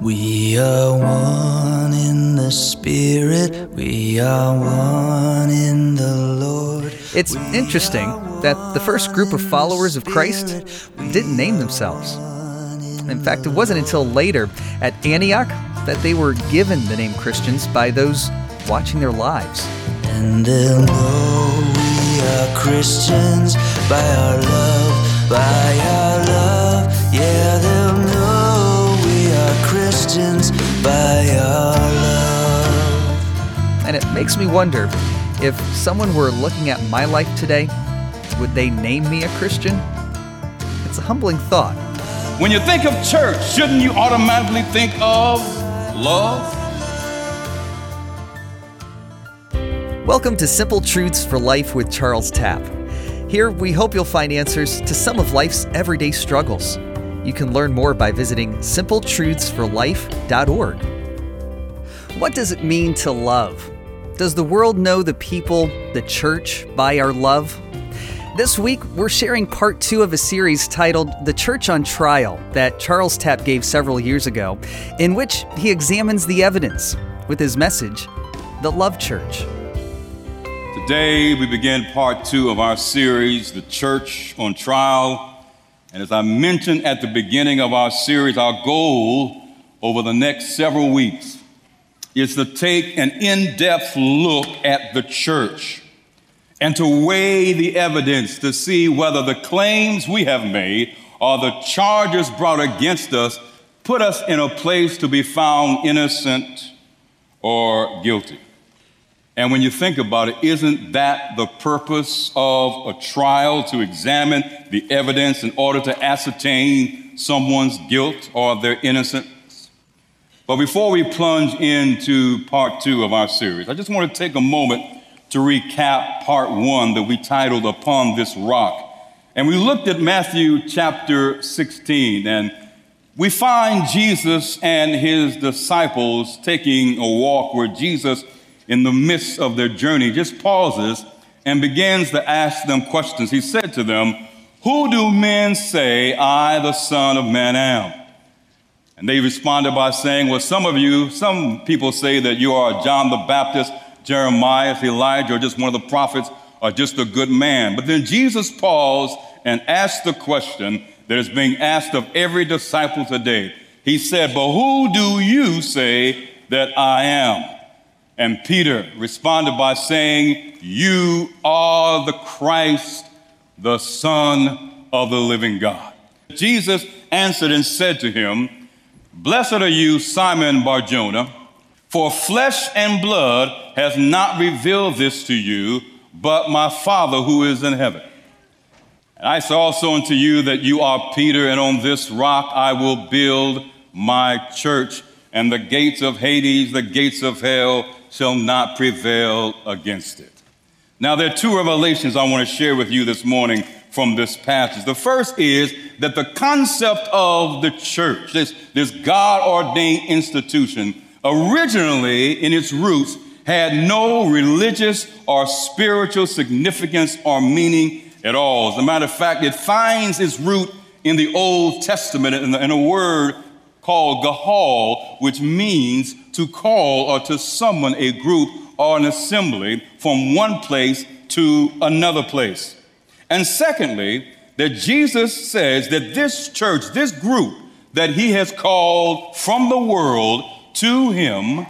We are one in the Spirit, we are one in the Lord. It's interesting that the first group of followers of Christ didn't name themselves. In fact, it wasn't until later at Antioch that they were given the name Christians by those watching their lives. And they'll know we are Christians by our love, by our love. Yeah, we are Christians by our love. And it makes me wonder if someone were looking at my life today, would they name me a Christian? It's a humbling thought. When you think of church, shouldn't you automatically think of love? Welcome to Simple Truths for Life with Charles Tapp. Here, we hope you'll find answers to some of life's everyday struggles. You can learn more by visiting simpletruthsforlife.org. What does it mean to love? Does the world know the people, the church, by our love? This week, we're sharing part two of a series titled The Church on Trial that Charles Tapp gave several years ago, in which he examines the evidence with his message, The Love Church. Today, we begin part two of our series, The Church on Trial. And as I mentioned at the beginning of our series, our goal over the next several weeks is to take an in depth look at the church and to weigh the evidence to see whether the claims we have made or the charges brought against us put us in a place to be found innocent or guilty. And when you think about it, isn't that the purpose of a trial to examine the evidence in order to ascertain someone's guilt or their innocence? But before we plunge into part two of our series, I just want to take a moment to recap part one that we titled Upon This Rock. And we looked at Matthew chapter 16, and we find Jesus and his disciples taking a walk where Jesus in the midst of their journey, just pauses and begins to ask them questions. He said to them, Who do men say I, the Son of Man, am? And they responded by saying, Well, some of you, some people say that you are John the Baptist, Jeremiah, Elijah, or just one of the prophets, or just a good man. But then Jesus paused and asked the question that is being asked of every disciple today. He said, But who do you say that I am? And Peter responded by saying, You are the Christ, the Son of the living God. Jesus answered and said to him, Blessed are you, Simon Barjona, for flesh and blood has not revealed this to you, but my Father who is in heaven. And I say also unto you that you are Peter, and on this rock I will build my church, and the gates of Hades, the gates of hell, shall not prevail against it. Now, there are two revelations I want to share with you this morning from this passage. The first is that the concept of the church, this, this God ordained institution, originally in its roots had no religious or spiritual significance or meaning at all. As a matter of fact, it finds its root in the Old Testament in, the, in a word called qahal, which means to call or to summon a group or an assembly from one place to another place. And secondly, that Jesus says that this church, this group that he has called from the world to him,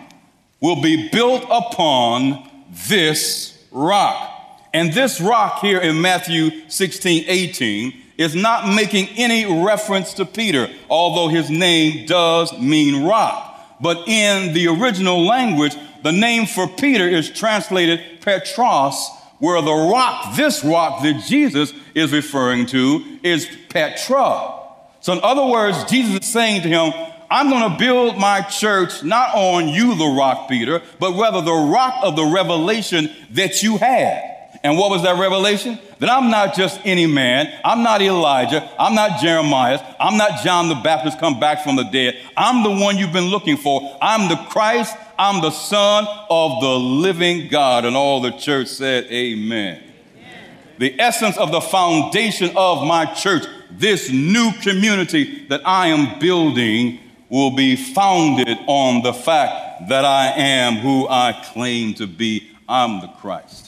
will be built upon this rock. And this rock here in Matthew 16, 18 is not making any reference to Peter, although his name does mean rock. But in the original language, the name for Peter is translated Petros, where the rock, this rock that Jesus is referring to, is Petra. So, in other words, Jesus is saying to him, I'm going to build my church not on you, the rock, Peter, but rather the rock of the revelation that you had. And what was that revelation? That I'm not just any man. I'm not Elijah. I'm not Jeremiah. I'm not John the Baptist come back from the dead. I'm the one you've been looking for. I'm the Christ. I'm the Son of the living God. And all the church said, Amen. Amen. The essence of the foundation of my church, this new community that I am building, will be founded on the fact that I am who I claim to be. I'm the Christ.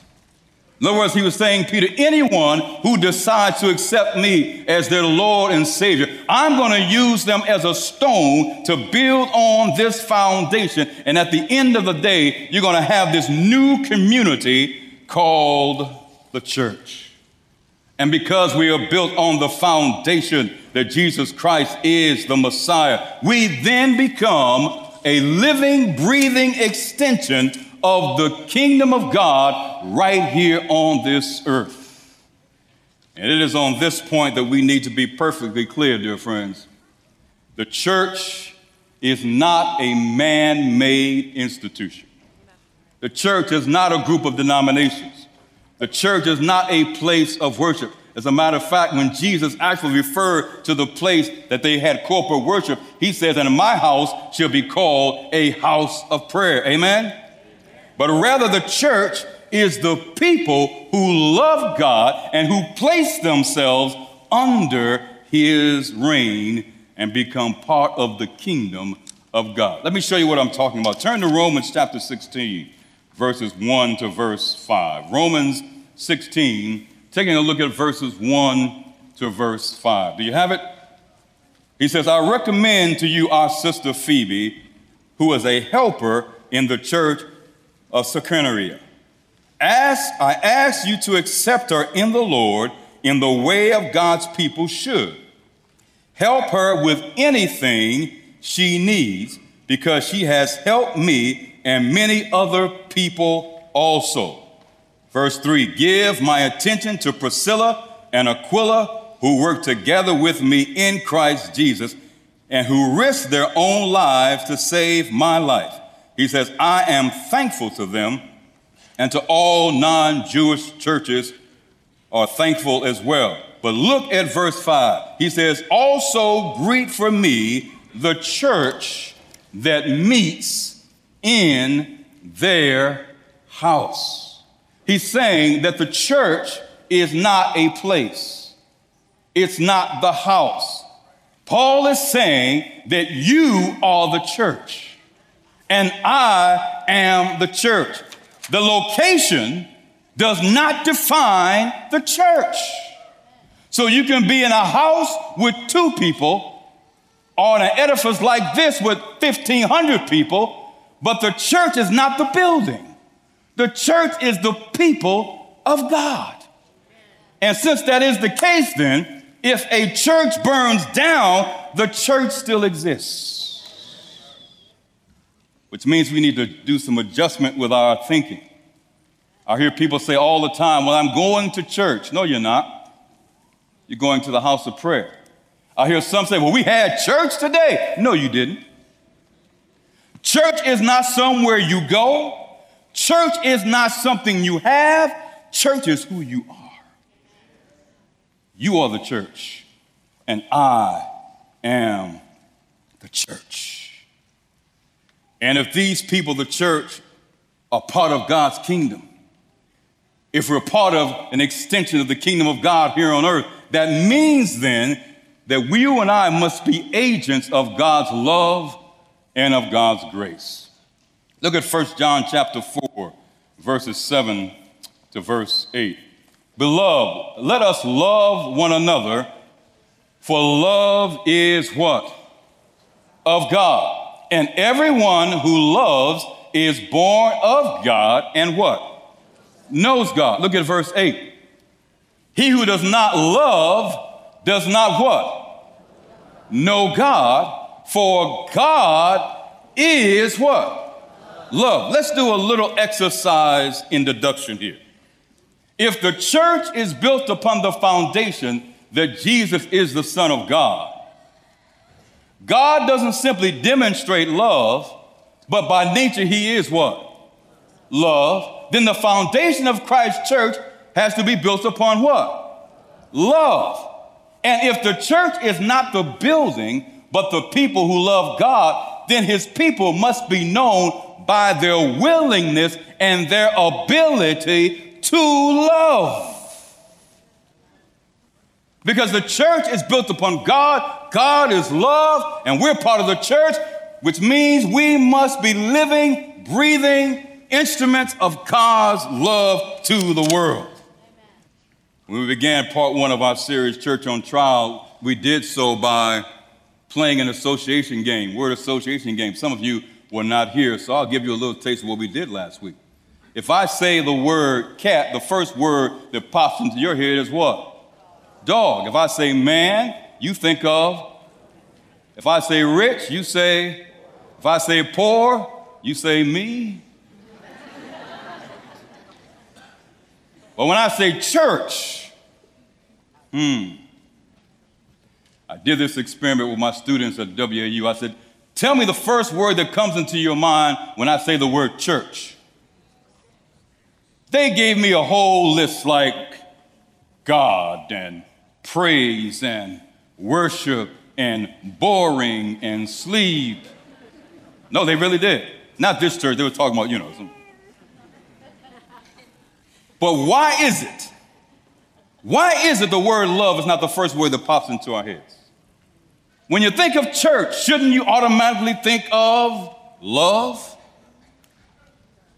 In other words, he was saying, Peter, anyone who decides to accept me as their Lord and Savior, I'm going to use them as a stone to build on this foundation. And at the end of the day, you're going to have this new community called the church. And because we are built on the foundation that Jesus Christ is the Messiah, we then become a living, breathing extension of the kingdom of God right here on this earth. And it is on this point that we need to be perfectly clear, dear friends. The church is not a man made institution. The church is not a group of denominations. The church is not a place of worship. As a matter of fact, when Jesus actually referred to the place that they had corporate worship, he says, And my house shall be called a house of prayer. Amen? But rather the church is the people who love God and who place themselves under his reign and become part of the kingdom of God. Let me show you what I'm talking about. Turn to Romans chapter 16, verses 1 to verse 5. Romans 16, taking a look at verses 1 to verse 5. Do you have it? He says, I recommend to you our sister Phoebe, who is a helper in the church of Cenchreae. Ask, I ask you to accept her in the Lord in the way of God's people should. Help her with anything she needs because she has helped me and many other people also. Verse 3 Give my attention to Priscilla and Aquila, who work together with me in Christ Jesus and who risk their own lives to save my life. He says, I am thankful to them, and to all non Jewish churches are thankful as well. But look at verse 5. He says, Also greet for me the church that meets in their house. He's saying that the church is not a place, it's not the house. Paul is saying that you are the church and I am the church. The location does not define the church. So you can be in a house with two people or an edifice like this with 1,500 people, but the church is not the building. The church is the people of God. And since that is the case, then, if a church burns down, the church still exists which means we need to do some adjustment with our thinking. I hear people say all the time, Well, I'm going to church. No, you're not. You're going to the house of prayer. I hear some say, Well, we had church today. No, you didn't. Church is not somewhere you go, church is not something you have, church is who you are. You are the church, and I am the church. And if these people, the church, are part of God's kingdom, if we're part of an extension of the kingdom of God here on earth, that means then that we, you and I must be agents of God's love and of God's grace. Look at 1 John chapter 4, verses 7 to verse 8. Beloved, let us love one another, for love is what? Of God. And everyone who loves is born of God and what? Knows God. Look at verse 8. He who does not love does not what? Know God, for God is what? Love. Let's do a little exercise in deduction here. If the church is built upon the foundation that Jesus is the Son of God, God doesn't simply demonstrate love, but by nature, He is what? Love. Then the foundation of Christ's church has to be built upon what? Love. And if the church is not the building, but the people who love God, then His people must be known by their willingness and their ability to love. Because the church is built upon God God is love, and we're part of the church, which means we must be living, breathing instruments of God's love to the world. When we began part one of our series, Church on Trial, we did so by playing an association game, word association game. Some of you were not here, so I'll give you a little taste of what we did last week. If I say the word cat, the first word that pops into your head is what? Dog. If I say man, you think of. If I say rich, you say. If I say poor, you say me. but when I say church, hmm, I did this experiment with my students at WAU. I said, Tell me the first word that comes into your mind when I say the word church. They gave me a whole list like God and praise and worship and boring and sleep. No, they really did. Not this church, they were talking about, you know. Some... But why is it? Why is it the word love is not the first word that pops into our heads? When you think of church, shouldn't you automatically think of love?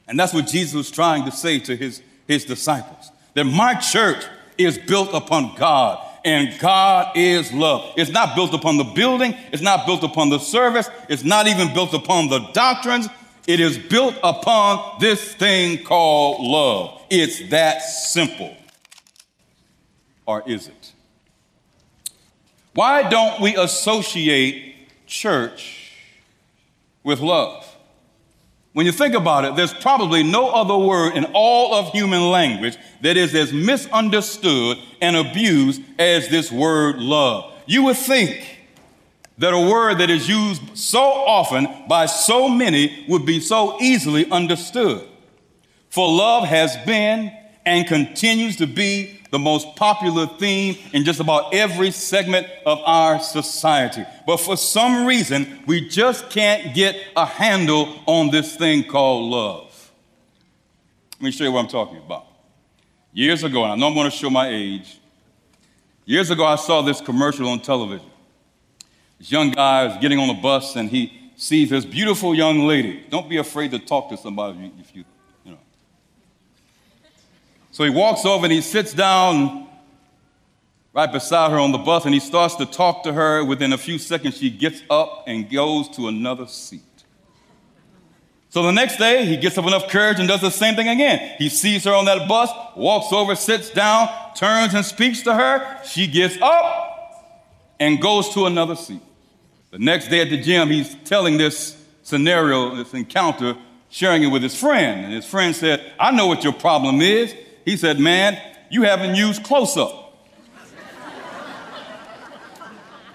And that's what Jesus was trying to say to his, his disciples that my church is built upon God, and God is love. It's not built upon the building, it's not built upon the service, it's not even built upon the doctrines. It is built upon this thing called love. It's that simple. Or is it? Why don't we associate church with love? When you think about it, there's probably no other word in all of human language that is as misunderstood and abused as this word love. You would think that a word that is used so often by so many would be so easily understood. For love has been and continues to be the most popular theme in just about every segment of our society. But for some reason, we just can't get a handle on this thing called love. Let me show you what I'm talking about. Years ago, and I know I'm going to show my age, years ago, I saw this commercial on television. This young guy is getting on a bus and he sees this beautiful young lady. Don't be afraid to talk to somebody if you so he walks over and he sits down right beside her on the bus and he starts to talk to her. Within a few seconds, she gets up and goes to another seat. So the next day, he gets up enough courage and does the same thing again. He sees her on that bus, walks over, sits down, turns and speaks to her. She gets up and goes to another seat. The next day at the gym, he's telling this scenario, this encounter, sharing it with his friend. And his friend said, I know what your problem is. He said, Man, you haven't used Close-Up.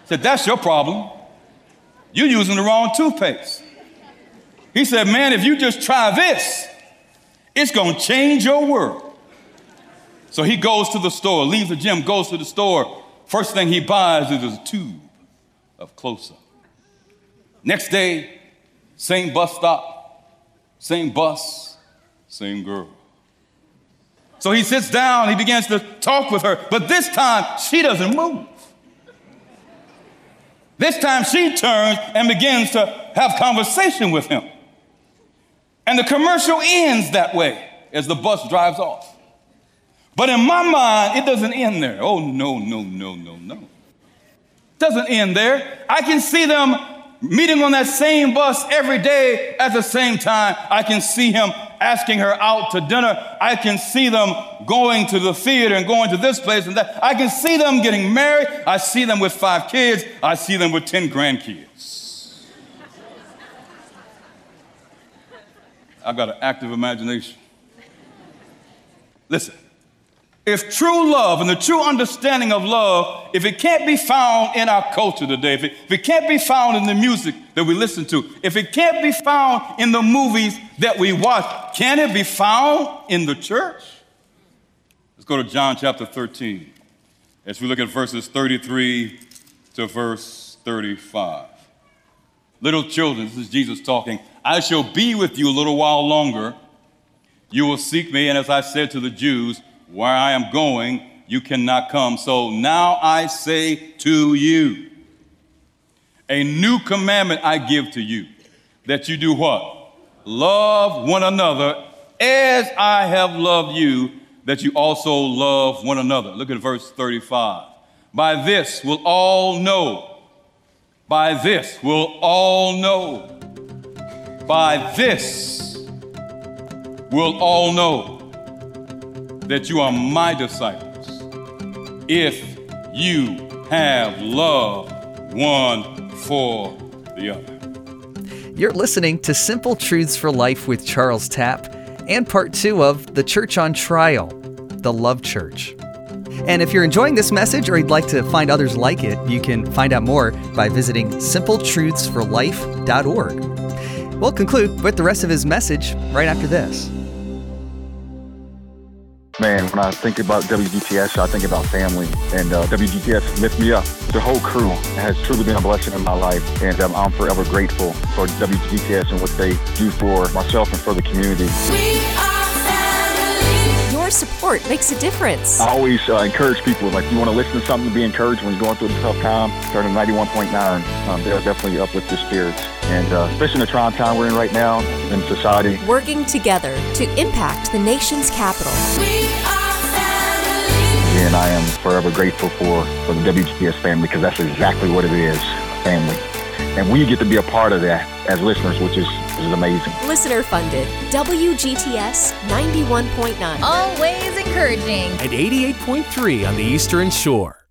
said, That's your problem. You're using the wrong toothpaste. He said, Man, if you just try this, it's going to change your world. So he goes to the store, leaves the gym, goes to the store. First thing he buys is a tube of Close-Up. Next day, same bus stop, same bus, same girl. So he sits down, he begins to talk with her, but this time she doesn't move. This time she turns and begins to have conversation with him. And the commercial ends that way as the bus drives off. But in my mind, it doesn't end there. Oh, no, no, no, no, no. It doesn't end there. I can see them meeting on that same bus every day at the same time. I can see him asking her out to dinner. I can see them going to the theater and going to this place and that. I can see them getting married. I see them with five kids. I see them with 10 grandkids. I've got an active imagination. Listen, if true love and the true understanding of love, if it can't be found in our culture today, if it, if it can't be found in the music that we listen to, if it can't be found in the movies that we watch, can it be found in the church? Let's go to John chapter 13 as we look at verses 33 to verse 35. Little children, this is Jesus talking, I shall be with you a little while longer. You will seek me, and as I said to the Jews, where I am going, you cannot come. So now I say to you, A new commandment I give to you that you do what? Love one another as I have loved you, that you also love one another. Look at verse 35. By this will all know. By this will all know. By this will all know that you are my disciples if you have love one for the other. You're listening to Simple Truths for Life with Charles Tapp and part two of The Church on Trial, the Love Church. And if you're enjoying this message or you'd like to find others like it, you can find out more by visiting simpletruthsforlife.org. We'll conclude with the rest of his message right after this. Man, when I think about WGTS, I think about family, and uh, WGTS lifts me up. The whole crew has truly been a blessing in my life, and um, I'm forever grateful for WGTS and what they do for myself and for the community. Your support makes a difference. I always uh, encourage people, like, you want to listen to something to be encouraged when you're going through a tough time, turn to 91.9. Um, they'll definitely uplift your spirits. And uh, especially in the trying time we're in right now in society. Working together to impact the nation's capital. We are family. And I am forever grateful for, for the WGTS family because that's exactly what it is, family. And we get to be a part of that as listeners, which is, which is amazing. Listener funded. WGTS 91.9. Always encouraging. and 88.3 on the Eastern Shore.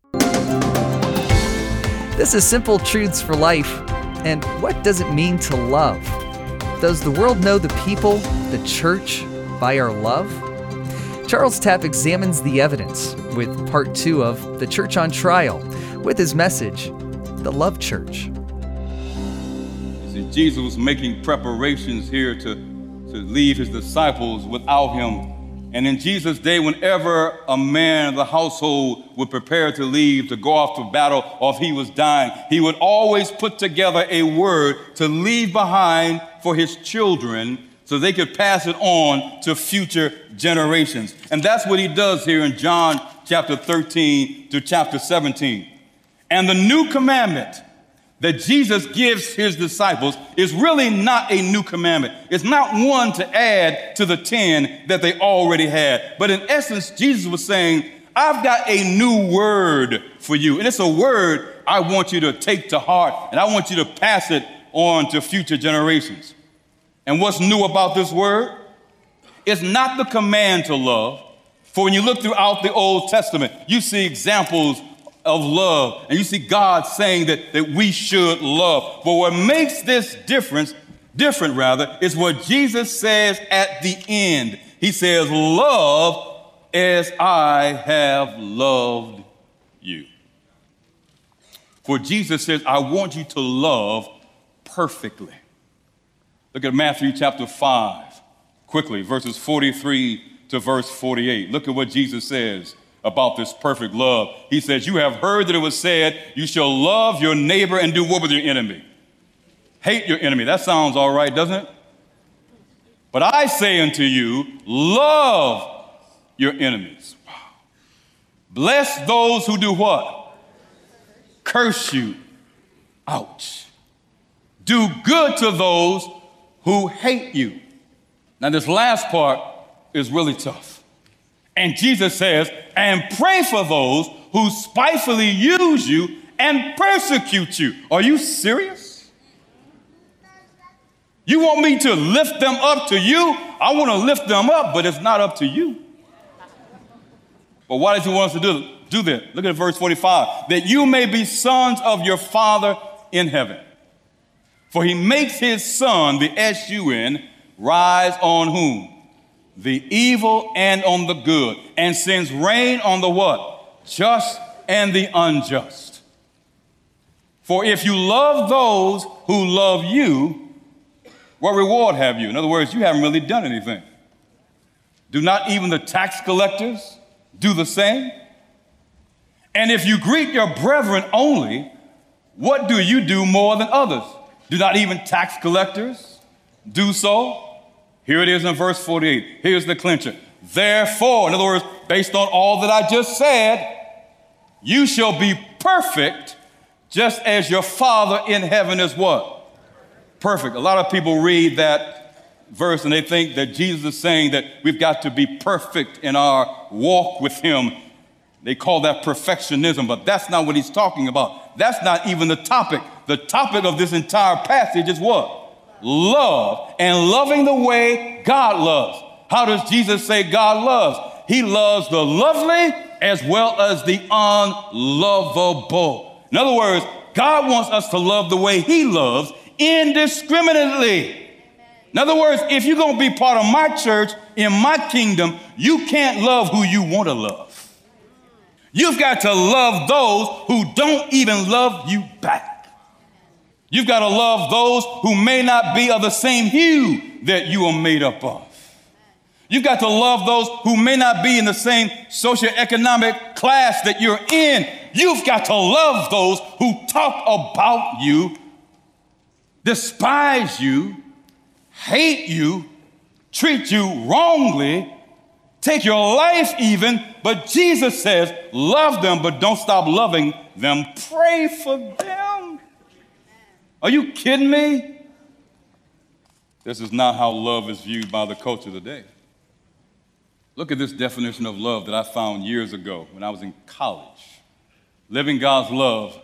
This is Simple Truths for Life. And what does it mean to love? Does the world know the people, the church, by our love? Charles Tapp examines the evidence with part two of The Church on Trial with his message, The Love Church. Jesus was making preparations here to, to leave his disciples without him. And in Jesus' day, whenever a man of the household would prepare to leave to go off to battle or if he was dying, he would always put together a word to leave behind for his children so they could pass it on to future generations. And that's what he does here in John chapter 13 to chapter 17. And the new commandment that Jesus gives his disciples is really not a new commandment. It's not one to add to the 10 that they already had. But in essence, Jesus was saying, I've got a new word for you. And it's a word I want you to take to heart, and I want you to pass it on to future generations. And what's new about this word? It's not the command to love. For when you look throughout the Old Testament, you see examples of love, and you see God saying that, that we should love. But what makes this difference, different rather, is what Jesus says at the end. He says, Love as I have loved you. For Jesus says, I want you to love perfectly. Look at Matthew chapter 5, quickly, verses 43 to verse 48. Look at what Jesus says about this perfect love. He says, You have heard that it was said, You shall love your neighbor and do what with your enemy? Hate your enemy. That sounds all right, doesn't it? But I say unto you, love your enemies. Wow. Bless those who do what? Curse you. Ouch. Do good to those who hate you. Now, this last part is really tough. And Jesus says, and pray for those who spitefully use you and persecute you. Are you serious? You want me to lift them up to you? I want to lift them up, but it's not up to you. But why does he want us to do, do that? Look at verse 45 that you may be sons of your Father in heaven. For he makes his son, the S U N, rise on whom? The evil and on the good, and sends rain on the what? Just and the unjust. For if you love those who love you, what reward have you? In other words, you haven't really done anything. Do not even the tax collectors do the same? And if you greet your brethren only, what do you do more than others? Do not even tax collectors do so? Here it is in verse 48. Here's the clincher. Therefore, in other words, based on all that I just said, you shall be perfect just as your Father in heaven is what? Perfect. A lot of people read that verse and they think that Jesus is saying that we've got to be perfect in our walk with Him. They call that perfectionism, but that's not what He's talking about. That's not even the topic. The topic of this entire passage is what? Love and loving the way God loves. How does Jesus say God loves? He loves the lovely as well as the unlovable. In other words, God wants us to love the way He loves indiscriminately. In other words, if you're going to be part of my church, in my kingdom, you can't love who you want to love. You've got to love those who don't even love you back. You've got to love those who may not be of the same hue that you are made up of. You've got to love those who may not be in the same socioeconomic class that you're in. You've got to love those who talk about you, despise you, hate you, treat you wrongly, take your life even. But Jesus says, love them, but don't stop loving them. Pray for them. Are you kidding me? This is not how love is viewed by the culture today. Look at this definition of love that I found years ago when I was in college. Living God's Love,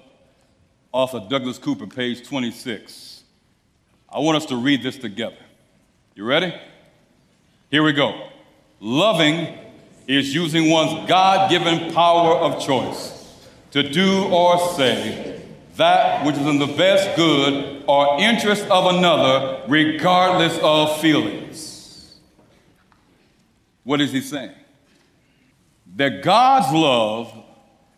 author Douglas Cooper, page 26. I want us to read this together. You ready? Here we go. Loving is using one's God given power of choice to do or say that which is in the best good or interest of another, regardless of feelings. What is he saying? That God's love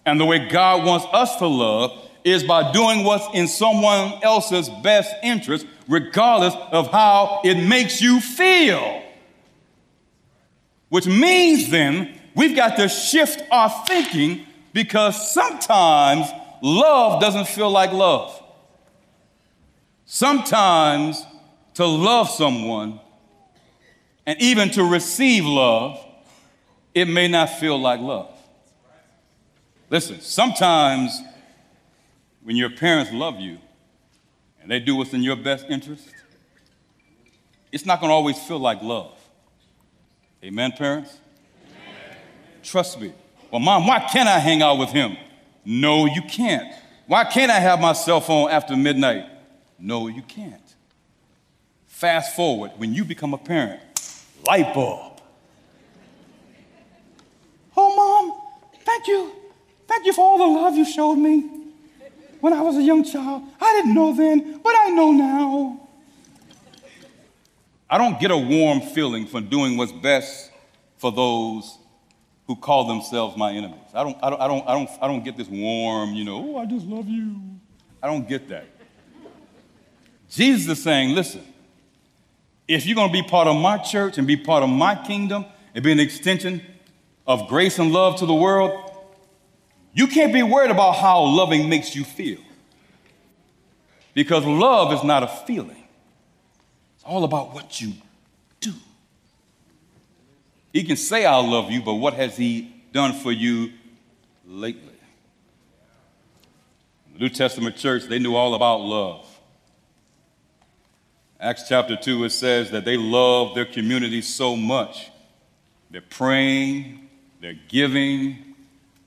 and the way God wants us to love is by doing what's in someone else's best interest, regardless of how it makes you feel. Which means then we've got to shift our thinking because sometimes love doesn't feel like love. Sometimes to love someone and even to receive love, it may not feel like love. Listen, sometimes when your parents love you and they do what's in your best interest, it's not going to always feel like love. Amen, parents? Amen. Trust me. Well, mom, why can't I hang out with him? No, you can't. Why can't I have my cell phone after midnight? No, you can't. Fast forward, when you become a parent, light bulb. Oh, mom, thank you. Thank you for all the love you showed me when I was a young child. I didn't know then, but I know now. I don't get a warm feeling from doing what's best for those who call themselves my enemies. I don't, I don't, I don't, I don't, I don't get this warm, you know, oh, I just love you. I don't get that. Jesus is saying, listen, if you're going to be part of my church and be part of my kingdom and be an extension of grace and love to the world, you can't be worried about how loving makes you feel. Because love is not a feeling, it's all about what you do. He can say, I love you, but what has he done for you lately? The New Testament church, they knew all about love. Acts chapter 2, it says that they love their community so much. They're praying, they're giving,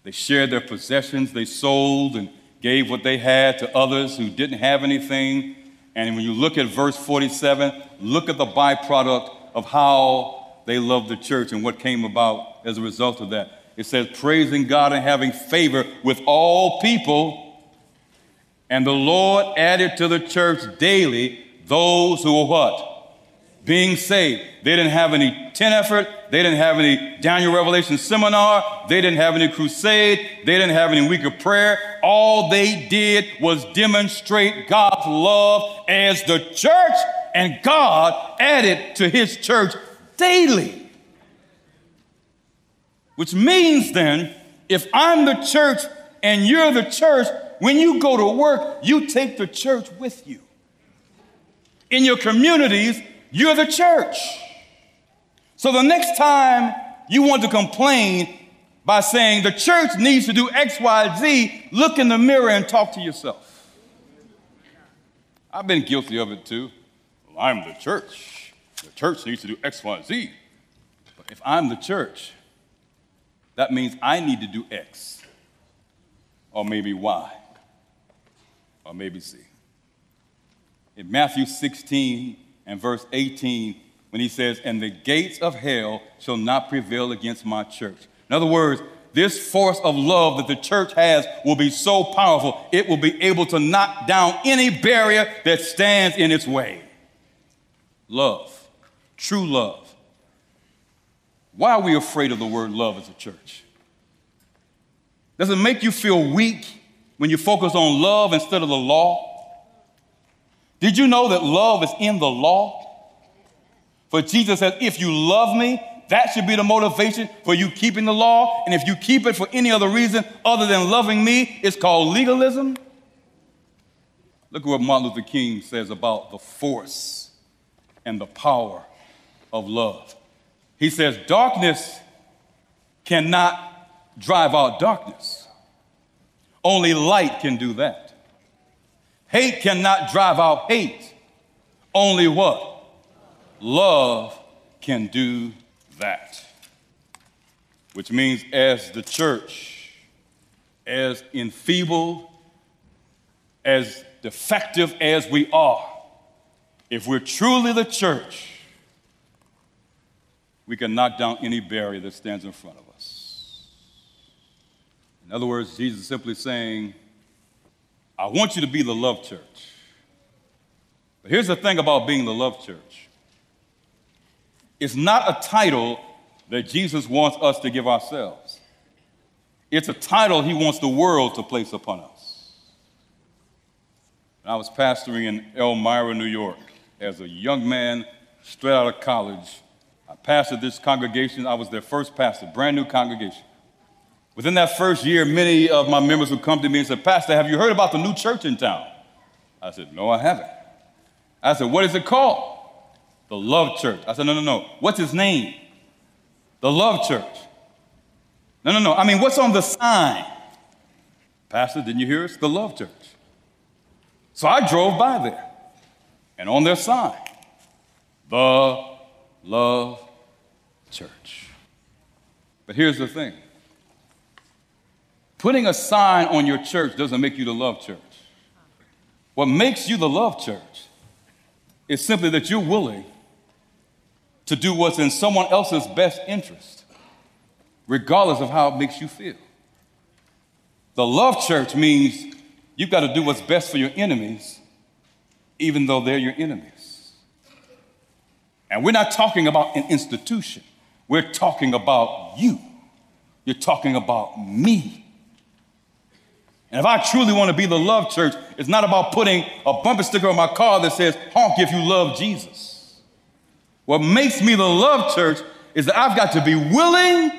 they shared their possessions, they sold and gave what they had to others who didn't have anything. And when you look at verse 47, look at the byproduct of how they loved the church and what came about as a result of that. It says, praising God and having favor with all people. And the Lord added to the church daily those who were what? Being saved. They didn't have any tent effort. They didn't have any Daniel Revelation seminar. They didn't have any crusade. They didn't have any week of prayer. All they did was demonstrate God's love as the church, and God added to his church daily. Which means then, if I'm the church and you're the church, when you go to work, you take the church with you in your communities, you're the church. So the next time you want to complain by saying the church needs to do X, Y, Z, look in the mirror and talk to yourself. I've been guilty of it too. Well, I'm the church. The church needs to do X, Y, Z. But if I'm the church, that means I need to do X, or maybe Y, or maybe Z. In Matthew 16 and verse 18, when he says, And the gates of hell shall not prevail against my church. In other words, this force of love that the church has will be so powerful, it will be able to knock down any barrier that stands in its way. Love, true love. Why are we afraid of the word love as a church? Does it make you feel weak when you focus on love instead of the law? Did you know that love is in the law? For Jesus says, if you love me, that should be the motivation for you keeping the law. And if you keep it for any other reason other than loving me, it's called legalism. Look at what Martin Luther King says about the force and the power of love. He says, Darkness cannot drive out darkness, only light can do that. Hate cannot drive out hate, only what? Love can do that. Which means, as the church, as enfeebled, as defective as we are, if we're truly the church, we can knock down any barrier that stands in front of us. In other words, Jesus is simply saying, I want you to be the love church. But here's the thing about being the love church it's not a title that Jesus wants us to give ourselves, it's a title he wants the world to place upon us. I was pastoring in Elmira, New York, as a young man straight out of college. I pastored this congregation. I was their first pastor, brand new congregation. Within that first year, many of my members would come to me and say, Pastor, have you heard about the new church in town? I said, No, I haven't. I said, What is it called? The Love Church. I said, no, no, no. What's his name? The Love Church. No, no, no. I mean, what's on the sign? Pastor, didn't you hear us? The Love Church. So I drove by there, and on their sign, the Love Church. But here's the thing putting a sign on your church doesn't make you the Love Church. What makes you the Love Church is simply that you're willing to do what's in someone else's best interest, regardless of how it makes you feel. The love church means you've got to do what's best for your enemies, even though they're your enemies. And we're not talking about an institution, we're talking about you. You're talking about me. And if I truly want to be the love church, it's not about putting a bumper sticker on my car that says, honk if you love Jesus. What makes me the love church is that I've got to be willing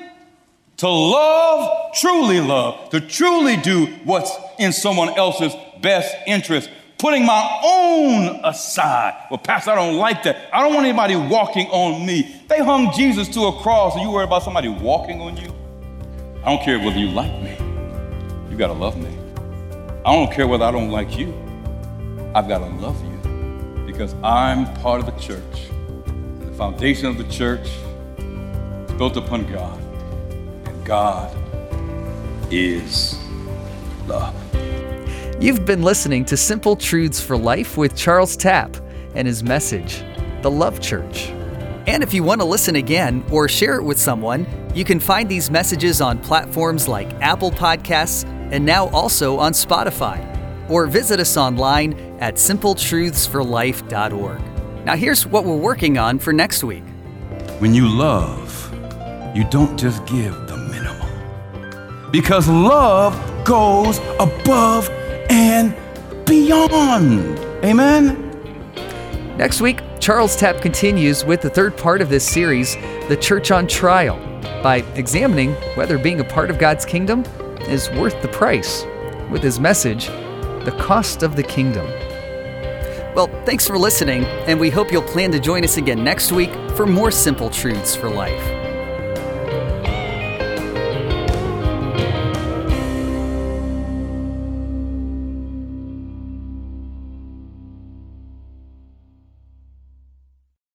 to love, truly love, to truly do what's in someone else's best interest, putting my own aside. Well, Pastor, I don't like that. I don't want anybody walking on me. They hung Jesus to a cross, and you worry about somebody walking on you? I don't care whether you like me. You got to love me. I don't care whether I don't like you. I've got to love you because I'm part of the church And the foundation of the church is built upon God, and God is love. You've been listening to Simple Truths for Life with Charles Tapp and his message, The Love Church. And if you want to listen again or share it with someone, you can find these messages on platforms like Apple Podcasts and now also on Spotify. Or visit us online at simpletruthsforlife.org. Now, here's what we're working on for next week. When you love, you don't just give the minimum. Because love goes above and beyond. Amen? Next week, Charles Tapp continues with the third part of this series, The Church on Trial, by examining whether being a part of God's kingdom is worth the price, with his message, The Cost of the Kingdom. Well, thanks for listening, and we hope you'll plan to join us again next week for more simple truths for life.